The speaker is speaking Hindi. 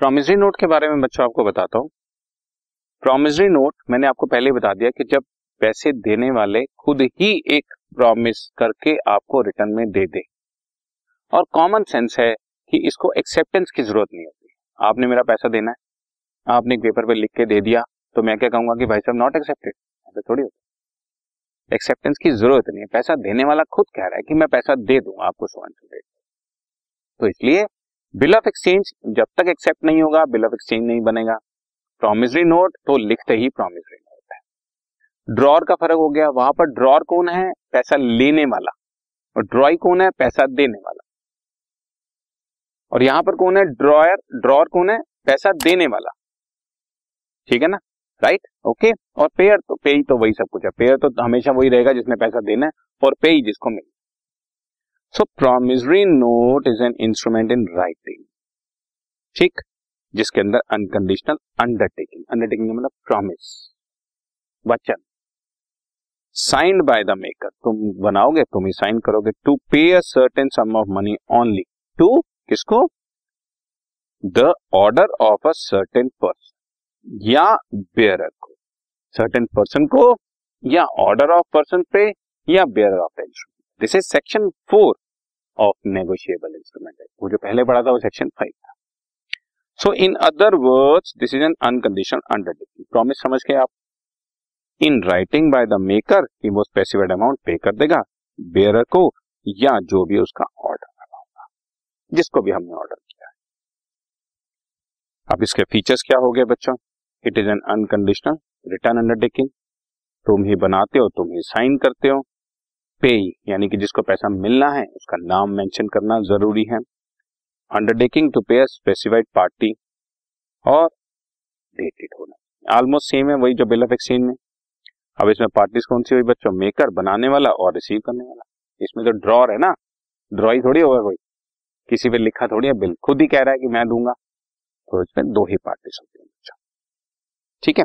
प्रोमिसरी नोट के बारे में बच्चों आपको बताता हूँ। प्रोमिसरी नोट मैंने आपको पहले बता दिया कि जब पैसे देने वाले खुद ही एक प्रॉमिस करके आपको रिटर्न में दे दे। और कॉमन सेंस है कि इसको एक्सेप्टेंस की ज़रूरत नहीं होती। आपने मेरा पैसा देना है। आपने एक पेपर पे लिख के दे दिया तो मैं क्या कहूँगा कि भाई साहब नॉट एक्सेप्टेड ऐसा थोड़ी होता एक्सेप्टेंस की ज़रूरत नहीं है। पैसा देने वाला खुद कह रहा है कि मैं पैसा दे दूँगा आपको सो डेट तो इसलिए बिल ऑफ़ एक्सचेंज जब तक एक्सेप्ट नहीं होगा बिल ऑफ़ एक्सचेंज नहीं बनेगा। प्रोमिसरी नोट तो लिखते ही प्रोमिसरी नोट है। ड्रॉर का फ़र्क हो गया। वहाँ पर ड्रॉर कौन है? पैसा लेने वाला। और ड्रॉई कौन है? पैसा देने वाला। और यहाँ पर कौन है? ड्रॉयर ड्रॉर कौन है? पैसा देने वाला। ठीक है ना? राइट ओके और पेयर तो पे तो वही सब कुछ है। पेयर तो हमेशा वही रहेगा जिसने पैसा देना है और पे ही जिसको मिले सो promissory note is an instrument in writing ठीक? जिसके अंदर अनकंडीशनल अंडरटेकिंग अंडरटेकिंग मतलब प्रॉमिस वचन. साइंड बाय द मेकर तुम बनाओगे, तुम ही साइन करोगे. To pay a certain sum of money only to किसको? The order of a certain person या बेयर को. सर्टेन पर्सन को या ऑर्डर ऑफ़ पर्सन पे या bearer of instrument this is section four of negotiable instrument है वो जो पहले पढ़ा था वो सेक्शन फाइव था। So in other words this is an unconditional undertaking promise समझ के आप? In writing by the maker कि वो स्पेसिफाइड अमाउंट पे कर देगा बेयर को या जो भी उसका ऑर्डर लगा होगा जिसको भी हमने ऑर्डर किया है। अब इसके फीचर्स क्या हो गए बच्चों? It is an unconditional return undertaking तुम ही बनाते हो, तुम ही साइन करते हो। पे, यानी कि जिसको पैसा मिलना है, उसका नाम मेंशन करना ज़रूरी है। Undertaking to pay specified party और डेटेड होना। ऑलमोस्ट सेम है वही जो बिल ऑफ़ एक्सचेंज में। अब इसमें पार्टीज़ कौन सी हुई बच्चों? मेकर बनाने वाला और रिसीव करने वाला। इसमें तो ड्रॉर है ना ड्रॉई थोड़ी होगा कोई किसी पे लिखा थोड़ी है बिल खुद ही कह रहा है कि मैं दूँगा। तो इसमें दो ही पार्टीज़ होती है ठीक है?